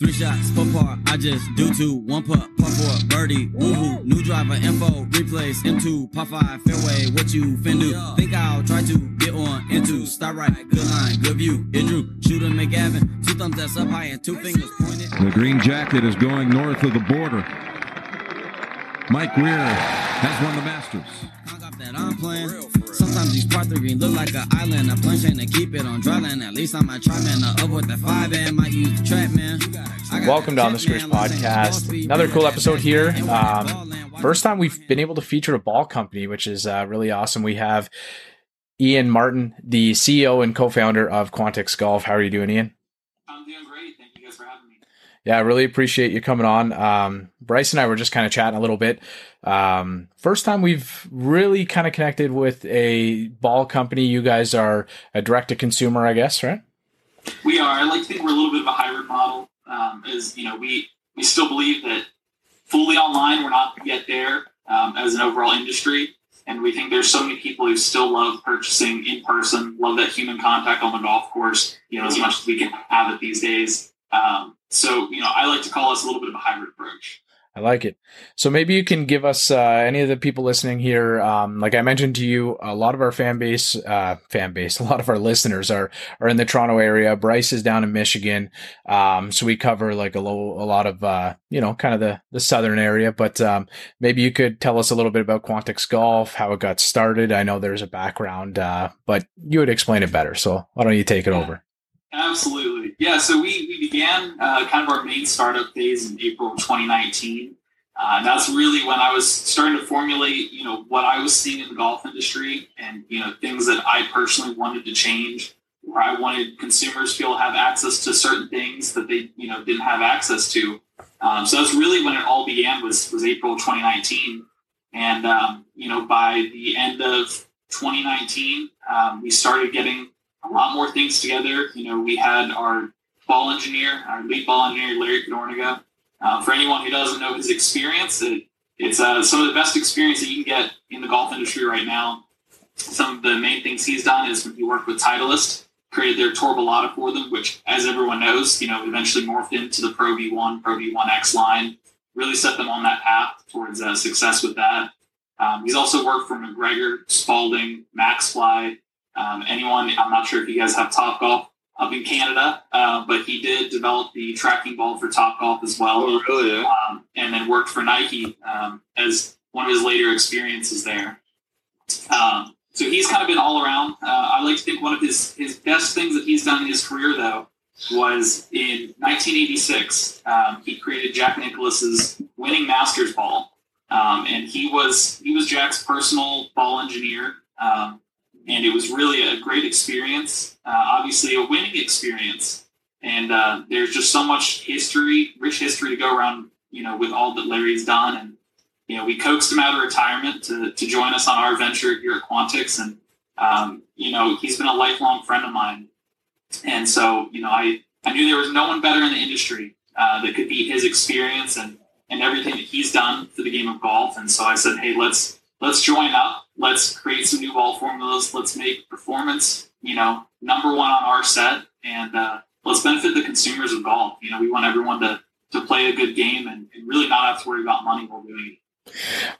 Three shots, four par, I just do two. One putt, par four, birdie, woohoo. New driver, info, replace, M2, par five, fairway, what you fin do? Think I'll try to get on into, start right, good line, good view. It drew, shooter McGavin, two thumbs that's up high and two fingers pointed. The green jacket is going north of the border. Mike Weir has won the Masters. Hung up that I'm playing. Sometimes these part three look like an island. A plane chain to keep it on dry land. At least I might try, man. Uh, up with the five and might use the trap, man. Welcome to On the Screws man, let's say ball podcast. Another cool episode here. And watch the Um, ball land, watch First time we've been able to feature a ball company, which is uh, really awesome. We have Ian Martin, the CEO and co-founder of Quantix Golf. How are you doing, Ian? I'm doing great. Thank you guys for having me. Yeah, I really appreciate you coming on. Um, Bryce and I were just kind of chatting a little bit. Um, first time we've really kind of connected with a ball company. You guys are a direct to consumer, I guess, right? We are. I like to think we're a little bit of a hybrid model. Um, as you know, we we still believe that fully online, we're not yet there um, as an overall industry, and we think there's so many people who still love purchasing in person, love that human contact on the golf course. You know, as much as we can have it these days. Um, so, you know, I like to call us a little bit of a hybrid approach. I like it. So maybe you can give us uh, any of the people listening here. Um, like I mentioned to you, a lot of our fan base, uh, fan base, a lot of our listeners are are in the Toronto area. Bryce is down in Michigan, um, so we cover like a, lo- a lot of uh, you know kind of the the southern area. But um, maybe you could tell us a little bit about Quantix Golf, how it got started. I know there's a background, uh, but you would explain it better. So why don't you take it over? Absolutely. Yeah, so we, we began uh, kind of our main startup phase in April of 2019. Uh, that's really when I was starting to formulate, you know, what I was seeing in the golf industry and, you know, things that I personally wanted to change, where I wanted consumers to be able to have access to certain things that they, you know, didn't have access to. Um, so that's really when it all began was, was April 2019. And, um, you know, by the end of 2019, um, we started getting a lot more things together. You know, we had our ball engineer, our lead ball engineer, Larry Cadorniga. Uh, for anyone who doesn't know his experience, it, it's uh, some of the best experience that you can get in the golf industry right now. Some of the main things he's done is when he worked with Titleist, created their Tour Balata for them, which, as everyone knows, you know, eventually morphed into the Pro V1, Pro V1X line. Really set them on that path towards uh, success with that. Um, he's also worked for MacGregor, Spalding, Maxfli, um, anyone, I'm not sure if you guys have Top Golf up in Canada, uh, but he did develop the tracking ball for Top Golf as well, Oh, really? um, and then worked for Nike um, as one of his later experiences there. Um, so he's kind of been all around. Uh, I like to think one of his his best things that he's done in his career, though, was in 1986. Um, he created Jack Nicklaus's winning Masters ball, um, and he was he was Jack's personal ball engineer. Um, and it was really a great experience. Uh, obviously, a winning experience, and uh, there's just so much history, rich history to go around. You know, with all that Larry's done, and you know, we coaxed him out of retirement to to join us on our venture here at Quantix, and um, you know, he's been a lifelong friend of mine, and so you know, I I knew there was no one better in the industry uh, that could beat his experience and and everything that he's done for the game of golf, and so I said, hey, let's let's join up. Let's create some new ball formulas. Let's make performance, you know, number one on our set, and uh, let's benefit the consumers of golf. You know, we want everyone to to play a good game and, and really not have to worry about money while doing it.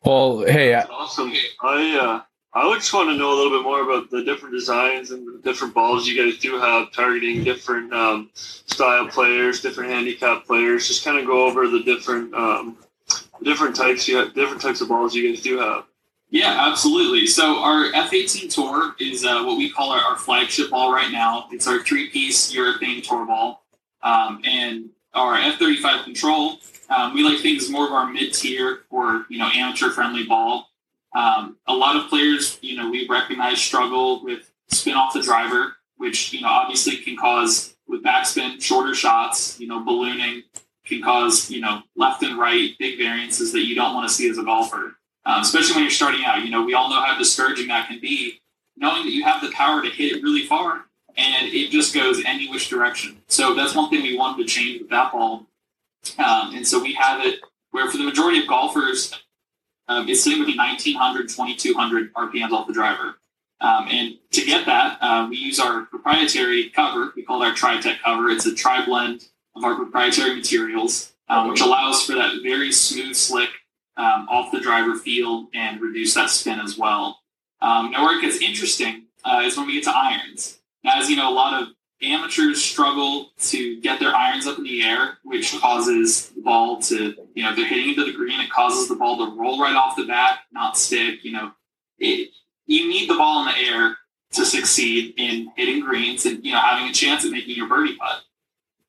Well, hey, uh, Awesome. I uh, I would just want to know a little bit more about the different designs and the different balls you guys do have targeting different um, style players, different handicap players. Just kind of go over the different um, different types you have, different types of balls you guys do have. Yeah, absolutely. So our F18 Tour is uh, what we call our, our flagship ball right now. It's our three-piece urethane tour ball, um, and our F35 Control. Um, we like is more of our mid-tier or you know amateur-friendly ball. Um, a lot of players, you know, we recognize struggle with spin off the driver, which you know obviously can cause with backspin shorter shots. You know, ballooning can cause you know left and right big variances that you don't want to see as a golfer um, especially when you're starting out. You know, we all know how discouraging that can be, knowing that you have the power to hit it really far and it just goes any which direction. So that's one thing we wanted to change with that ball. Um, and so we have it where for the majority of golfers, um, it's sitting between 1900, 2200 RPMs off the driver. Um, and to get that, uh, we use our proprietary cover. We call it our Tri-Tech cover. It's a tri blend of our proprietary materials, um, which allows for that very smooth slick um, off the driver field and reduce that spin as well. Um, now, where it gets interesting uh, is when we get to irons. Now, as you know, a lot of amateurs struggle to get their irons up in the air, which causes the ball to, you know, they're hitting into the green. It causes the ball to roll right off the bat, not stick. You know, it, you need the ball in the air to succeed in hitting greens and you know having a chance at making your birdie putt.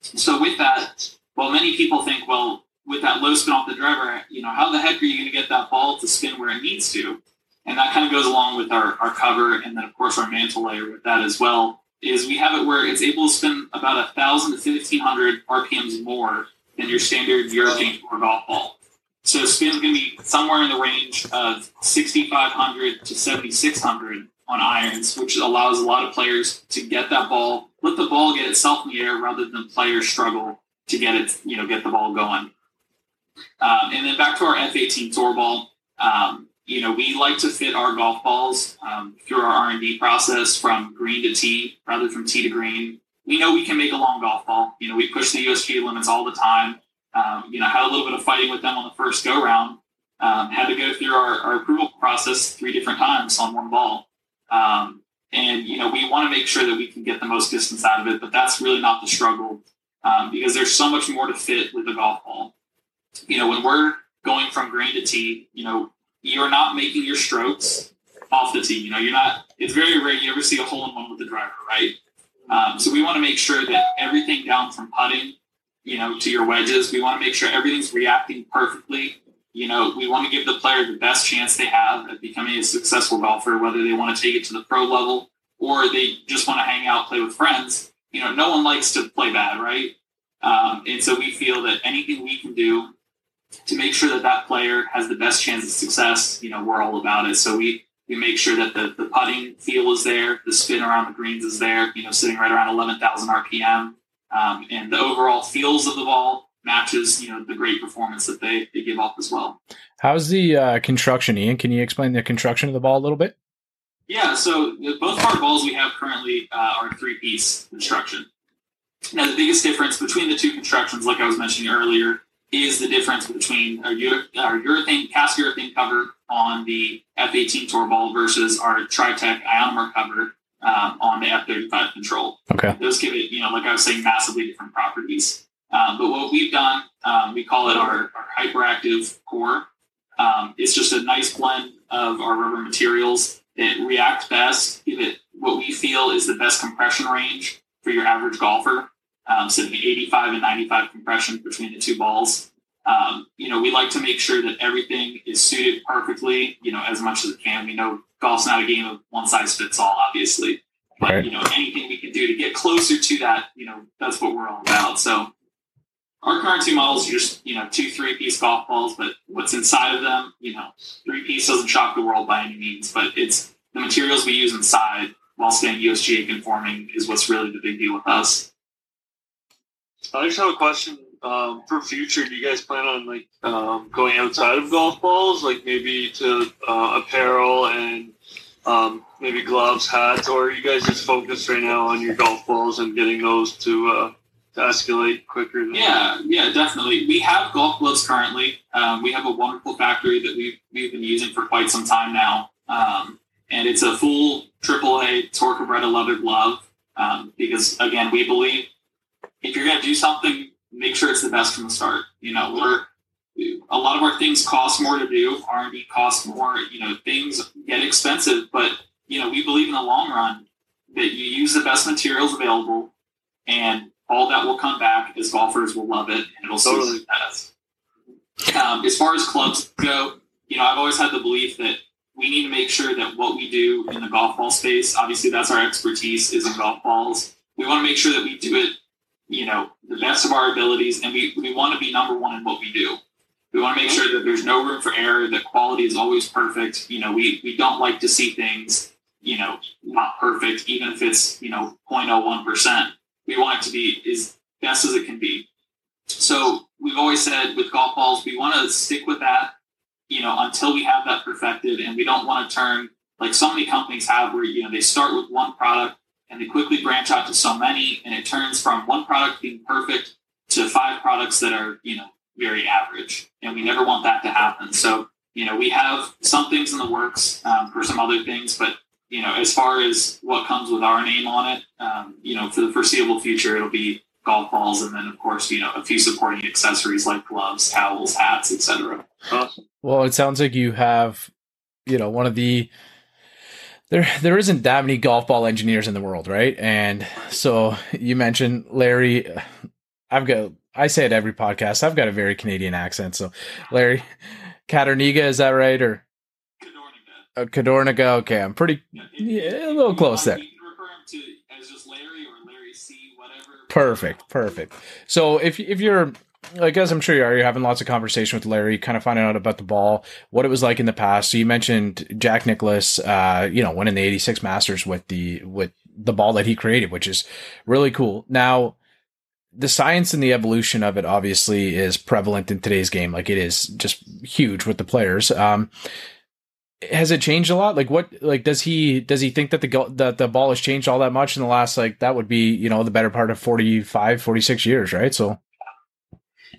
So with that, well, many people think, well, with that low spin off the driver, you know, how the heck are you going to get that ball to spin where it needs to? And that kind of goes along with our, our cover and then of course our mantle layer with that as well. Is we have it where it's able to spin about a thousand to fifteen hundred RPMs more than your standard European tour golf ball. So spin's going to be somewhere in the range of 6,500 to 7,600 on irons, which allows a lot of players to get that ball, let the ball get itself in the air rather than players struggle to get it, you know, get the ball going. Um, and then back to our F18 tour ball, um, you know, we like to fit our golf balls um, through our R&D process from green to tee rather from tee to green. We know we can make a long golf ball. You know, we push the USG limits all the time. Um, you know, had a little bit of fighting with them on the first go round. Um, had to go through our, our approval process three different times on one ball. Um, and, you know, we want to make sure that we can get the most distance out of it, but that's really not the struggle because there's so much more to fit with a golf ball. You know, when we're going from green to tee, you know, you're not making your strokes off the tee. You know, you're not, it's very rare you ever see a hole in one with the driver, right? Um, so we want to make sure that everything down from putting, you know, to your wedges, we want to make sure everything's reacting perfectly you know, we want to give the player the best chance they have at becoming a successful golfer, whether they want to take it to the pro level or they just want to hang out, play with friends. You know, no one likes to play bad, right? Um, and so we feel that anything we can do to make sure that that player has the best chance of success, you know, we're all about it. So we we make sure that the, the putting feel is there, the spin around the greens is there, you know, sitting right around 11,000 RPM, um, and the overall feels of the ball matches you know the great performance that they, they give off as well. How's the uh, construction, Ian? Can you explain the construction of the ball a little bit? Yeah, so both of our balls we have currently uh, are three piece construction. Now, the biggest difference between the two constructions, like I was mentioning earlier, is the difference between our, our urethane cast urethane cover on the F18 tour ball versus our Tritech ionomer cover um, on the F35 control. Okay. Those give it, you know, like I was saying, massively different properties. Um, but what we've done, um, we call it our, our hyperactive core. Um, it's just a nice blend of our rubber materials that react best, give it what we feel is the best compression range for your average golfer, um, sitting at 85 and 95 compression between the two balls. Um, you know, we like to make sure that everything is suited perfectly, you know, as much as it can. We know golf's not a game of one size fits all, obviously. But, right. you know, anything we can do to get closer to that, you know, that's what we're all about. So, our current two models are just, you know, two three piece golf balls, but what's inside of them, you know, three piece doesn't shock the world by any means, but it's the materials we use inside while staying USGA conforming is what's really the big deal with us. I just have a question um, for future. Do you guys plan on like um, going outside of golf balls, like maybe to uh, apparel and um, maybe gloves, hats, or are you guys just focused right now on your golf balls and getting those to uh, to escalate quicker. yeah, yeah, definitely. We have golf gloves currently. Um, we have a wonderful factory that we've we've been using for quite some time now, um, and it's a full AAA Torque Bretta leather glove. Um, because again, we believe if you're going to do something, make sure it's the best from the start. You know, we're a lot of our things cost more to do. R and D costs more. You know, things get expensive, but you know, we believe in the long run that you use the best materials available and all that will come back as golfers will love it and it'll totally. suit us. Um, as far as clubs go, you know, I've always had the belief that we need to make sure that what we do in the golf ball space, obviously that's our expertise is in golf balls. We want to make sure that we do it, you know, the best of our abilities and we, we want to be number one in what we do. We want to make sure that there's no room for error, that quality is always perfect. You know, we, we don't like to see things, you know, not perfect, even if it's, you know, 0.01% we want it to be as best as it can be. So we've always said with golf balls, we want to stick with that, you know, until we have that perfected, and we don't want to turn like so many companies have, where you know they start with one product and they quickly branch out to so many, and it turns from one product being perfect to five products that are you know very average, and we never want that to happen. So you know we have some things in the works um, for some other things, but you know as far as what comes with our name on it, um, you know for the foreseeable future it'll be golf balls, and then of course you know a few supporting accessories like gloves, towels, hats, etc. Awesome. Well, it sounds like you have, you know, one of the there there isn't that many golf ball engineers in the world, right? And so you mentioned Larry. I've got I say it every podcast. I've got a very Canadian accent, so Larry Katerniga, is that right or Cadornica. uh, Cadorniga? Okay, I'm pretty Yeah, Yeah, a little close there. You can refer him to as just Larry Larry C. Perfect, perfect. So if if you're like as I'm sure you are, you're having lots of conversation with Larry, kind of finding out about the ball, what it was like in the past. So you mentioned Jack Nicklaus, uh, you know, winning the '86 Masters with the with the ball that he created, which is really cool. Now, the science and the evolution of it obviously is prevalent in today's game. Like it is just huge with the players. Um, has it changed a lot? Like what? Like does he does he think that the that the ball has changed all that much in the last like that would be you know the better part of 45, 46 years, right? So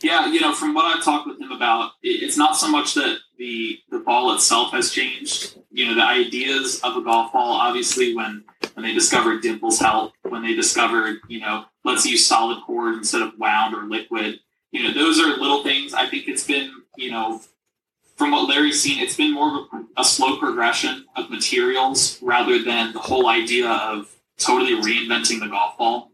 Yeah, you know, from what I've talked with him about, it's not so much that the the ball itself has changed. You know, the ideas of a golf ball. Obviously, when when they discovered dimples help, when they discovered, you know, let's use solid core instead of wound or liquid. You know, those are little things. I think it's been, you know, from what Larry's seen, it's been more of a, a slow progression of materials rather than the whole idea of totally reinventing the golf ball.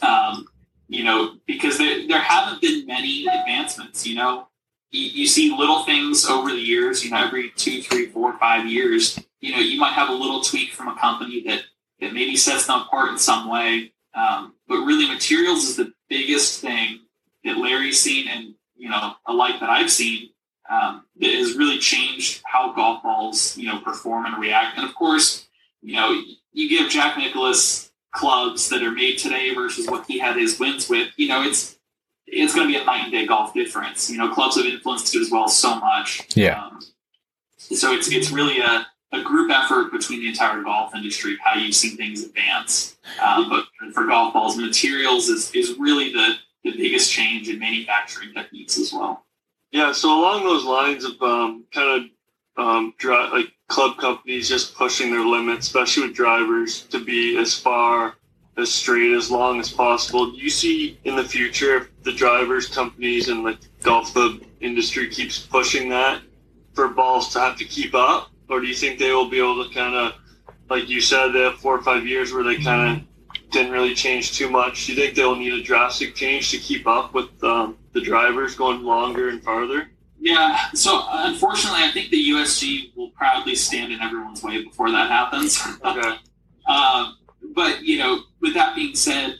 Um, you know, because there, there haven't been many advancements, you know. You, you see little things over the years, you know, every two, three, four, five years, you know, you might have a little tweak from a company that, that maybe sets them apart in some way. Um, but really, materials is the biggest thing that Larry's seen and, you know, alike that I've seen um, that has really changed how golf balls, you know, perform and react. And of course, you know, you give Jack Nicklaus clubs that are made today versus what he had his wins with, you know, it's it's going to be a night and day golf difference. You know, clubs have influenced it as well so much. Yeah. Um, so it's it's really a, a group effort between the entire golf industry how you've seen things advance. Um, but for golf balls, materials is is really the the biggest change in manufacturing techniques as well. Yeah, so along those lines of um, kind of um, dri- like club companies just pushing their limits, especially with drivers, to be as far as straight as long as possible. Do you see in the future if the drivers companies and the golf club industry keeps pushing that for balls to have to keep up, or do you think they will be able to kind of, like you said, they have four or five years where they kind of didn't really change too much. Do you think they'll need a drastic change to keep up with um, the drivers going longer and farther? Yeah, so unfortunately, I think the USG will proudly stand in everyone's way before that happens. Okay. Um, but you know, with that being said,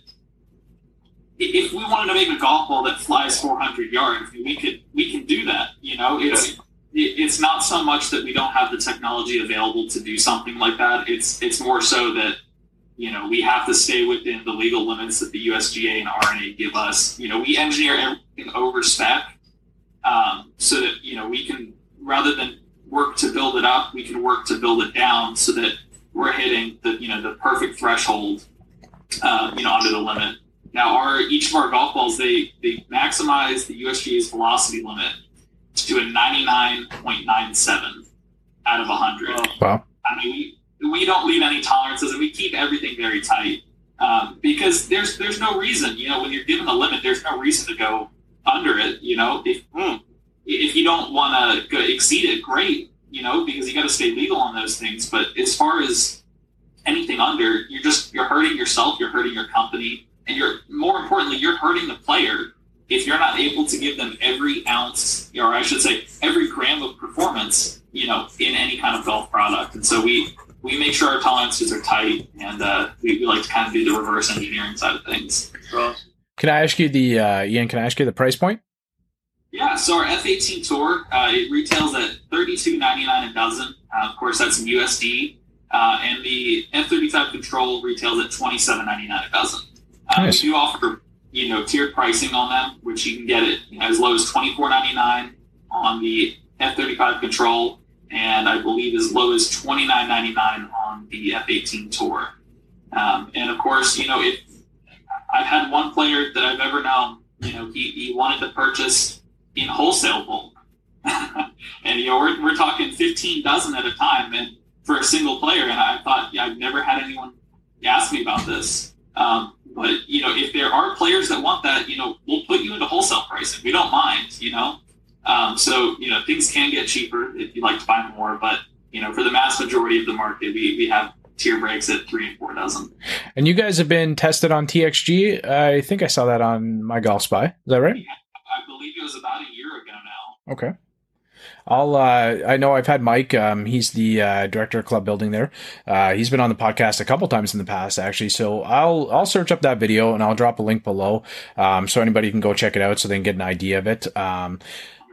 if we wanted to make a golf ball that flies 400 yards, we could we can do that. You know, it's it, it's not so much that we don't have the technology available to do something like that. It's it's more so that you know we have to stay within the legal limits that the USGA and R&A give us. You know, we engineer everything over spec, um, so that you know we can rather than work to build it up, we can work to build it down so that we're hitting the you know the perfect threshold, uh, you know, under the limit. Now, our each of our golf balls they they maximize the USGA's velocity limit to a ninety nine point nine seven out of hundred. Wow. I mean, we we don't leave any tolerances, and we keep everything very tight um, because there's there's no reason. You know, when you're given a limit, there's no reason to go under it. You know, if Hmm. if you don't want to exceed it, great. You know, because you got to stay legal on those things. But as far as anything under, you're just you're hurting yourself, you're hurting your company, and you're more importantly, you're hurting the player if you're not able to give them every ounce, or I should say, every gram of performance, you know, in any kind of golf product. And so we we make sure our tolerances are tight, and uh, we, we like to kind of do the reverse engineering side of things. Can I ask you the uh, Ian? Can I ask you the price point? Yeah, so our F18 tour uh, it retails at thirty-two ninety-nine a dozen. Uh, of course, that's in USD, uh, and the F35 Control retails at twenty-seven ninety-nine a dozen. Uh, Nice. We do offer you know tiered pricing on them, which you can get it you know, as low as twenty-four ninety-nine on the F35 Control, and I believe as low as twenty-nine ninety-nine on the F18 tour. Um, and of course, you know if I've had one player that I've ever known you know, he, he wanted to purchase in wholesale bulk. and, you know, we're, we're talking 15 dozen at a time and for a single player. And I thought, yeah, I've never had anyone ask me about this. Um, but, you know, if there are players that want that, you know, we'll put you into wholesale pricing. We don't mind, you know. Um, so, you know, things can get cheaper if you'd like to buy more. But, you know, for the mass majority of the market, we, we have tier breaks at three and four dozen. And you guys have been tested on TXG. I think I saw that on MyGolfSpy. Is that right? I believe it was about a year ago now. Okay. I'll. Uh, I know I've had Mike. Um, he's the uh, director of club building there. Uh, he's been on the podcast a couple times in the past, actually. So I'll I'll search up that video and I'll drop a link below, um, so anybody can go check it out, so they can get an idea of it. Um,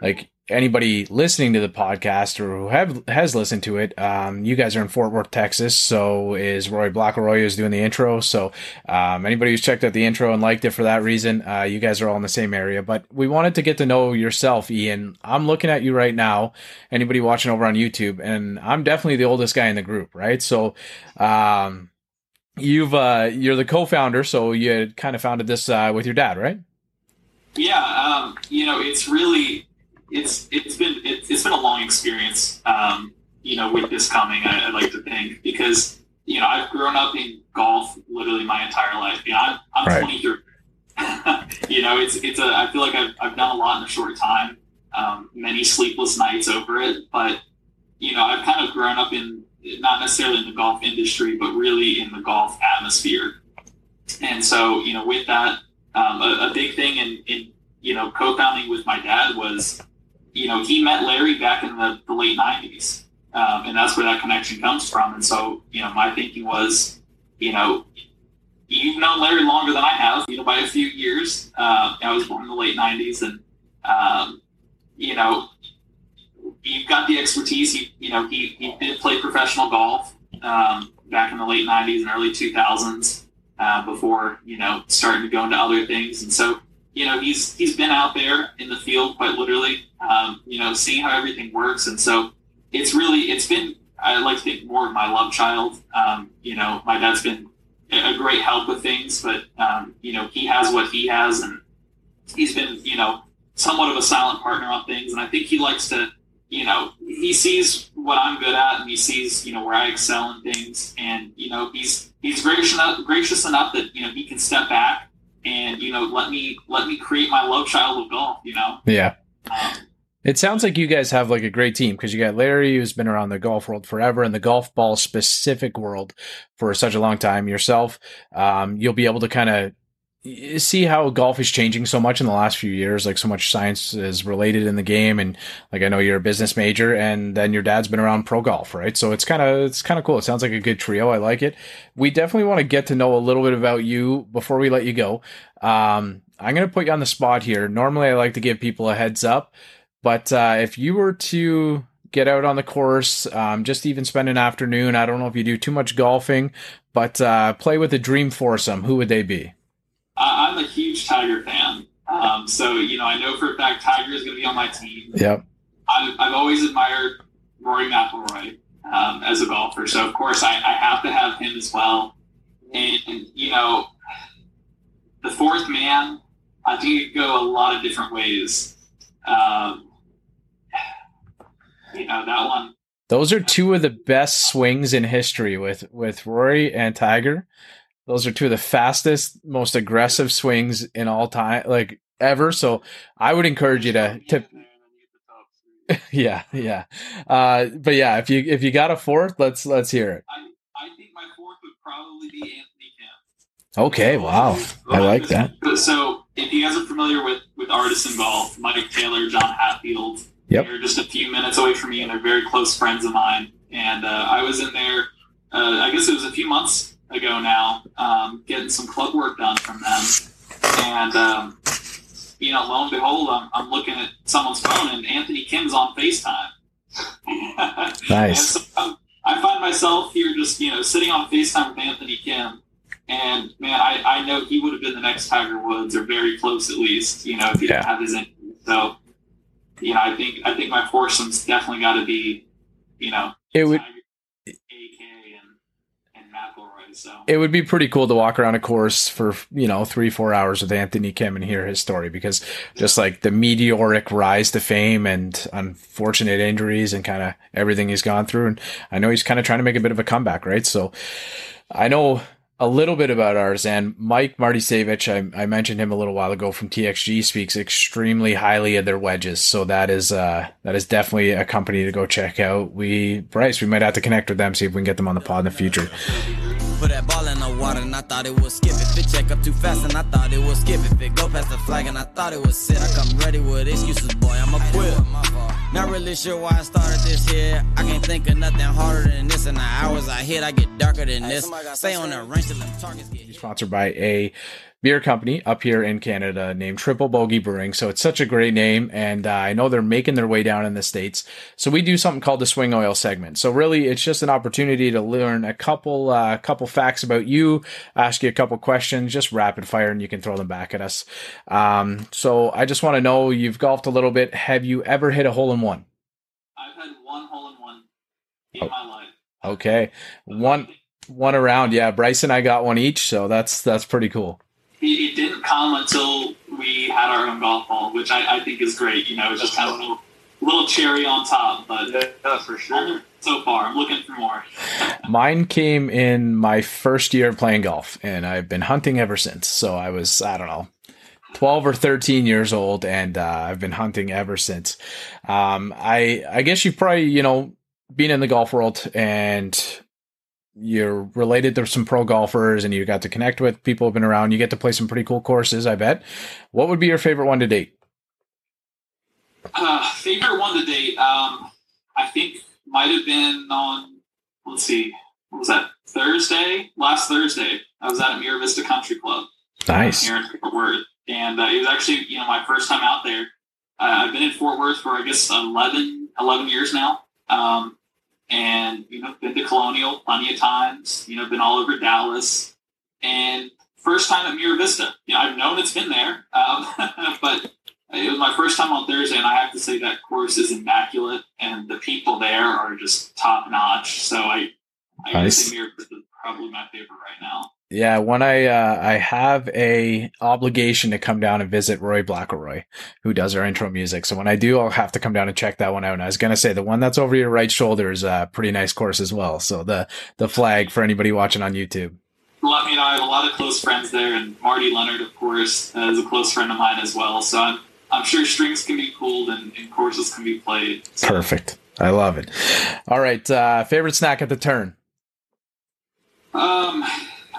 like anybody listening to the podcast or who have has listened to it, um, you guys are in Fort Worth, Texas. So is Roy Blackaroy is doing the intro. So um, anybody who's checked out the intro and liked it for that reason, uh, you guys are all in the same area. But we wanted to get to know yourself, Ian. I'm looking at you right now. Anybody watching over on YouTube, and I'm definitely the oldest guy in the group, right? So. Um, you've uh, you're the co-founder, so you kind of founded this uh, with your dad, right? Yeah, um, you know, it's really it's it's been it, has been a long experience. Um, you know, with this coming, I, I, like to think because you know I've grown up in golf literally my entire life. You know, I'm, I'm right. 23. you know, it's it's a. I feel like I've I've done a lot in a short time. Um, many sleepless nights over it, but you know, I've kind of grown up in not necessarily in the golf industry, but really in the golf atmosphere. And so, you know, with that, um, a, a, big thing in, in you know co-founding with my dad was you know, he met Larry back in the, the late 90s. Um, and that's where that connection comes from. And so, you know, my thinking was, you know, you've known Larry longer than I have, you know, by a few years. Uh, I was born in the late 90s. And, um, you know, you've got the expertise. He, you know, he, he did play professional golf um, back in the late 90s and early 2000s uh, before, you know, starting to go into other things. And so, you know, he's he's been out there in the field quite literally, um, you know, seeing how everything works, and so it's really it's been I like to think more of my love child. Um, you know, my dad's been a great help with things, but um, you know, he has what he has, and he's been you know somewhat of a silent partner on things, and I think he likes to you know he sees what I'm good at, and he sees you know where I excel in things, and you know he's he's gracious enough, gracious enough that you know he can step back and you know let me let me create my love child of golf you know yeah um, it sounds like you guys have like a great team because you got Larry, who's been around the golf world forever and the golf ball specific world for such a long time. Yourself, um, you'll be able to kind of see how golf is changing so much in the last few years. Like so much science is related in the game, and like I know you're a business major, and then your dad's been around pro golf, right? So it's kind of it's kind of cool. It sounds like a good trio. I like it. We definitely want to get to know a little bit about you before we let you go. Um, I'm gonna put you on the spot here. Normally, I like to give people a heads up, but uh, if you were to get out on the course, um, just even spend an afternoon. I don't know if you do too much golfing, but uh, play with a dream foursome. Who would they be? I, am a huge Tiger fan. Um, so, you know, I know for a fact Tiger is going to be on my team. Yep. I've, I've always admired Rory McIlroy um, as a golfer. So, of course, I, I have to have him as well. And, you know, the fourth man, I think it could go a lot of different ways. Um, you know, that one. Those are two of the best swings in history with, with Rory and Tiger. Those are two of the fastest, most aggressive swings in all time, like ever. So I would encourage you to to. yeah, yeah, uh, but yeah, if you if you got a fourth, let's let's hear it. I, I think my fourth would probably be Anthony Kim. Okay, wow, I like that. So if you guys are familiar with with Artisan Golf, Mike Taylor, John Hatfield, yep. they're just a few minutes away from me, and they're very close friends of mine. And uh, I was in there. Uh, I guess it was a few months ago now, um, getting some club work done from them. And, um, you know, lo and behold, I'm, I'm, looking at someone's phone and Anthony Kim's on FaceTime. nice. So I find myself here just, you know, sitting on FaceTime with Anthony Kim. And man, I, I know he would have been the next Tiger Woods or very close at least, you know, if he yeah. didn't have his injury. So, you know, I think I think my foursome's definitely got to be, you know, it would. Tiger, So it would be pretty cool to walk around a course for you know three four hours with Anthony Kim and hear his story because just like the meteoric rise to fame and unfortunate injuries and kind of everything he's gone through, and I know he's kind of trying to make a bit of a comeback, right? So I know a little bit about ours and Mike Marty Savich, I, I, mentioned him a little while ago from TXG speaks extremely highly of their wedges. So that is, uh, that is definitely a company to go check out. We, Bryce, we might have to connect with them, see if we can get them on the pod in the future. Put that ball in the water and I thought it skip. Check up too fast and I thought it skip. Go past the flag and I thought it sit. I come ready with excuses, boy. I'm a quit. Not really sure why I started this here. I can't think of nothing harder than this. And the hours I hit, I get darker than this. Stay on the range till them targets get. Sponsored by a beer company up here in Canada named Triple Bogey Brewing. So it's such a great name. And uh, I know they're making their way down in the States. So we do something called the Swing Oil segment. So really, it's just an opportunity to learn a couple, uh, couple facts about you, ask you a couple questions, just rapid fire, and you can throw them back at us. Um, so I just want to know you've golfed a little bit. Have you ever hit a hole in one? I've had one hole in one in oh. my life. Okay. One one around. Yeah, Bryce and I got one each, so that's that's pretty cool it, didn't come until we had our own golf ball, which I, I think is great. You know, it's just kind of a little, little cherry on top, but yeah, for sure. So far, I'm looking for more. Mine came in my first year playing golf, and I've been hunting ever since. So I was, I don't know, 12 or 13 years old and uh, I've been hunting ever since. Um, I I guess you've probably, you know, been in the golf world and you're related to some pro golfers and you got to connect with people who've been around. You get to play some pretty cool courses, I bet. What would be your favorite one to date? Uh, favorite one to date, um, I think might have been on, let's see, what was that? Thursday? Last Thursday. I was at Mira Vista Country Club. Nice. Here in Fort Worth. And uh, it was actually, you know, my first time out there. Uh, I've been in Fort Worth for, I guess, 11, 11 years now. Um, and you know been to Colonial plenty of times. You know, been all over Dallas, and first time at Mira Vista. You know, I've known it's been there, um, but it was my first time on Thursday, and I have to say that course is immaculate, and the people there are just top notch. So I, nice. probably my favorite right now. Yeah, when I uh, I have a obligation to come down and visit Roy Blackeroy, who does our intro music. So when I do, I'll have to come down and check that one out. And I was gonna say the one that's over your right shoulder is a pretty nice course as well. So the the flag for anybody watching on YouTube. Let me know. I have a lot of close friends there, and Marty Leonard, of course, uh, is a close friend of mine as well. So I'm I'm sure strings can be pulled and, and courses can be played. So. Perfect. I love it. All right, uh, favorite snack at the turn. Um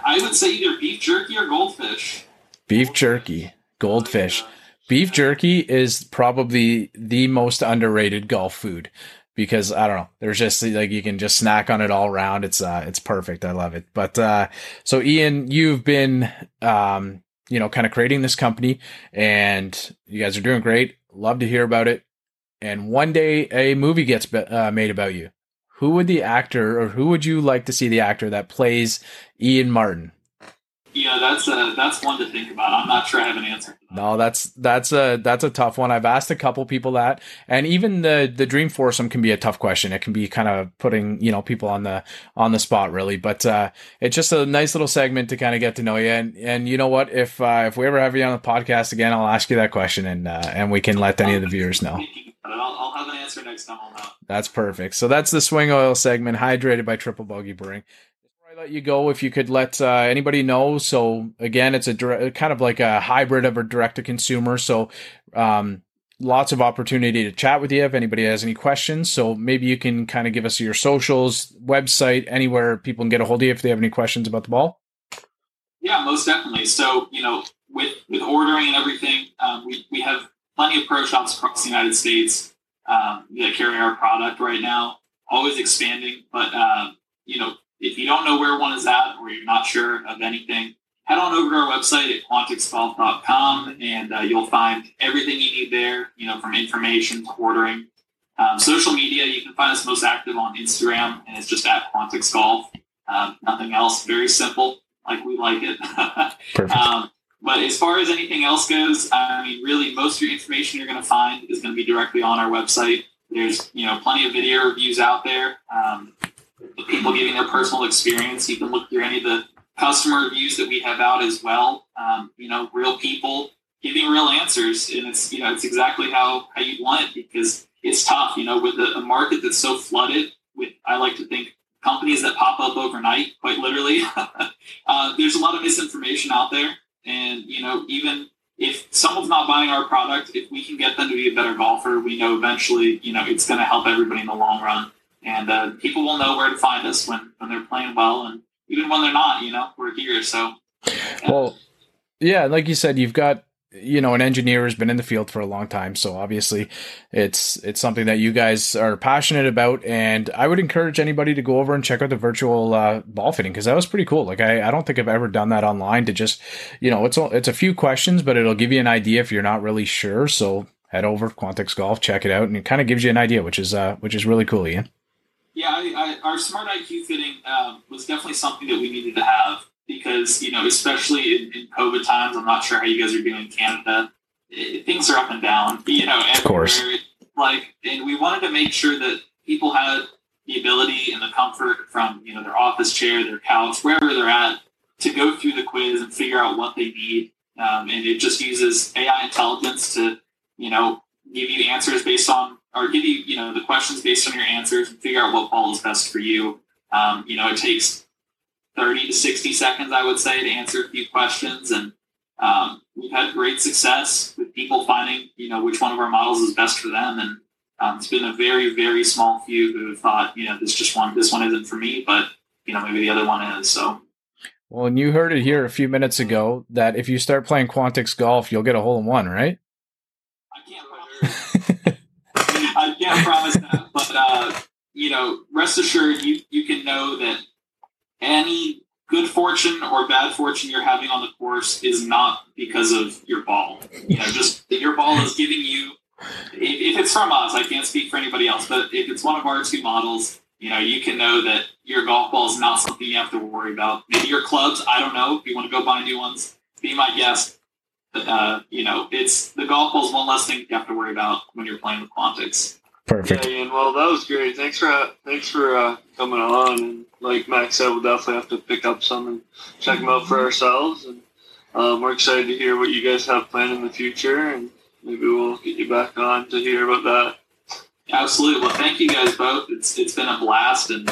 I would say either beef jerky or goldfish. Beef jerky, goldfish. Beef jerky is probably the most underrated golf food because I don't know. There's just like you can just snack on it all around. It's uh it's perfect. I love it. But uh so Ian, you've been um you know kind of creating this company and you guys are doing great. Love to hear about it. And one day a movie gets uh, made about you who would the actor or who would you like to see the actor that plays Ian Martin? Yeah, that's a that's one to think about. I'm not sure I have an answer. No, that's that's a that's a tough one. I've asked a couple people that, and even the the dream foursome can be a tough question. It can be kind of putting you know people on the on the spot really, but uh, it's just a nice little segment to kind of get to know you. And and you know what, if uh, if we ever have you on the podcast again, I'll ask you that question, and uh, and we can let any of the viewers know. I'll, I'll have an answer next time I'll know. That's perfect. So that's the swing oil segment, hydrated by Triple Bogey Brewing. Before I let you go, if you could let uh, anybody know. So again, it's a direct, kind of like a hybrid of a direct to consumer. So um, lots of opportunity to chat with you if anybody has any questions. So maybe you can kind of give us your socials, website, anywhere people can get a hold of you if they have any questions about the ball. Yeah, most definitely. So you know, with with ordering and everything, um, we we have plenty of pro shops across the United States um, that carry our product right now. Always expanding, but uh, you know, if you don't know where one is at or you're not sure of anything, head on over to our website at quantixgolf.com and uh, you'll find everything you need there. You know, from information to ordering. Um, social media, you can find us most active on Instagram, and it's just at Quantix Golf. Um, nothing else. Very simple, like we like it. Perfect. But as far as anything else goes, I mean, really, most of your information you're going to find is going to be directly on our website. There's, you know, plenty of video reviews out there. Um, people giving their personal experience. You can look through any of the customer reviews that we have out as well. Um, you know, real people giving real answers, and it's you know it's exactly how how you want it because it's tough. You know, with a, a market that's so flooded with, I like to think companies that pop up overnight, quite literally. uh, there's a lot of misinformation out there, and you know even if someone's not buying our product, if we can get them to be a better golfer, we know eventually, you know, it's going to help everybody in the long run. And uh, people will know where to find us when, when they're playing well. And even when they're not, you know, we're here. So, yeah. well, yeah, like you said, you've got you know an engineer has been in the field for a long time. So obviously it's it's something that you guys are passionate about. And i would encourage anybody to go over and check out the virtual uh, ball fitting because that was pretty cool. Like I, I don't think i've ever done that online to just you know it's a, it's a few questions but it'll give you an idea if you're not really sure. So head over quantix golf check it out and it kind of gives you an idea which is uh which is really cool ian. Yeah I, I, our smart iq fitting um, was definitely something that we needed to have because you know, especially in, in COVID times, I'm not sure how you guys are doing in Canada. It, things are up and down, you know. Of course. Like, and we wanted to make sure that people had the ability and the comfort from you know their office chair, their couch, wherever they're at, to go through the quiz and figure out what they need. Um, and it just uses AI intelligence to you know give you answers based on or give you you know the questions based on your answers and figure out what ball is best for you. Um, you know, it takes 30 to 60 seconds, I would say, to answer a few questions. And um, we've had great success with people finding, you know, which one of our models is best for them. And um, it's been a very, very small few who have thought, you know, this just one, this one isn't for me, but you know, maybe the other one is. So. Well, and you heard it here a few minutes ago that if you start playing Quantix golf, you'll get a hole in one, right? I can't promise. I can't promise that, but uh, you know, rest assured, you you can know that any good fortune or bad fortune you're having on the course is not because of your ball. You know, just that your ball is giving you. If, if it's from us, I can't speak for anybody else, but if it's one of our two models, you know, you can know that your golf ball is not something you have to worry about. Maybe your clubs, I don't know. If you want to go buy new ones, be my guest. But, Uh, you know, it's the golf ball is one less thing you have to worry about when you're playing with Quantix. Perfect. Yeah, Ian. Well, that was great. Thanks for thanks for uh, coming on. And like Max said, we'll definitely have to pick up some and check them out for ourselves. And um, we're excited to hear what you guys have planned in the future, and maybe we'll get you back on to hear about that. Absolutely. Well, thank you guys both. It's it's been a blast, and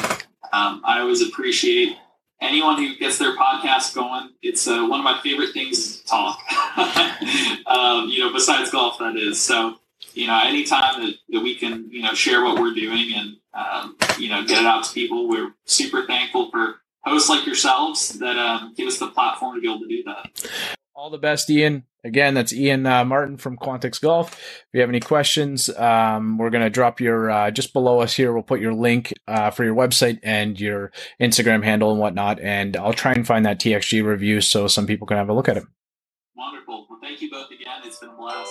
um, I always appreciate anyone who gets their podcast going. It's uh, one of my favorite things to talk. um, you know, besides golf, that is. So you know, anytime that, that we can, you know, share what we're doing and, um, you know, get it out to people, we're super thankful for hosts like yourselves that um, give us the platform to be able to do that. All the best, Ian. Again, that's Ian uh, Martin from Quantix Golf. If you have any questions, um, we're going to drop your uh, just below us here. We'll put your link uh, for your website and your Instagram handle and whatnot. And I'll try and find that TXG review so some people can have a look at it. Wonderful. Well, thank you both again. It's been a blast.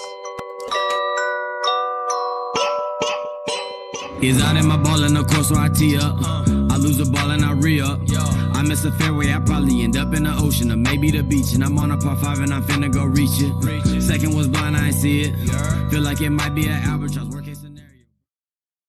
Is out in my ball and of course I tee up. Uh. I lose the ball and I re up. I miss a fairway, I probably end up in the ocean or maybe the beach. And I'm on a par five and I'm finna go reach it. Second was blind, I ain't see it. Feel like it might be an albatross.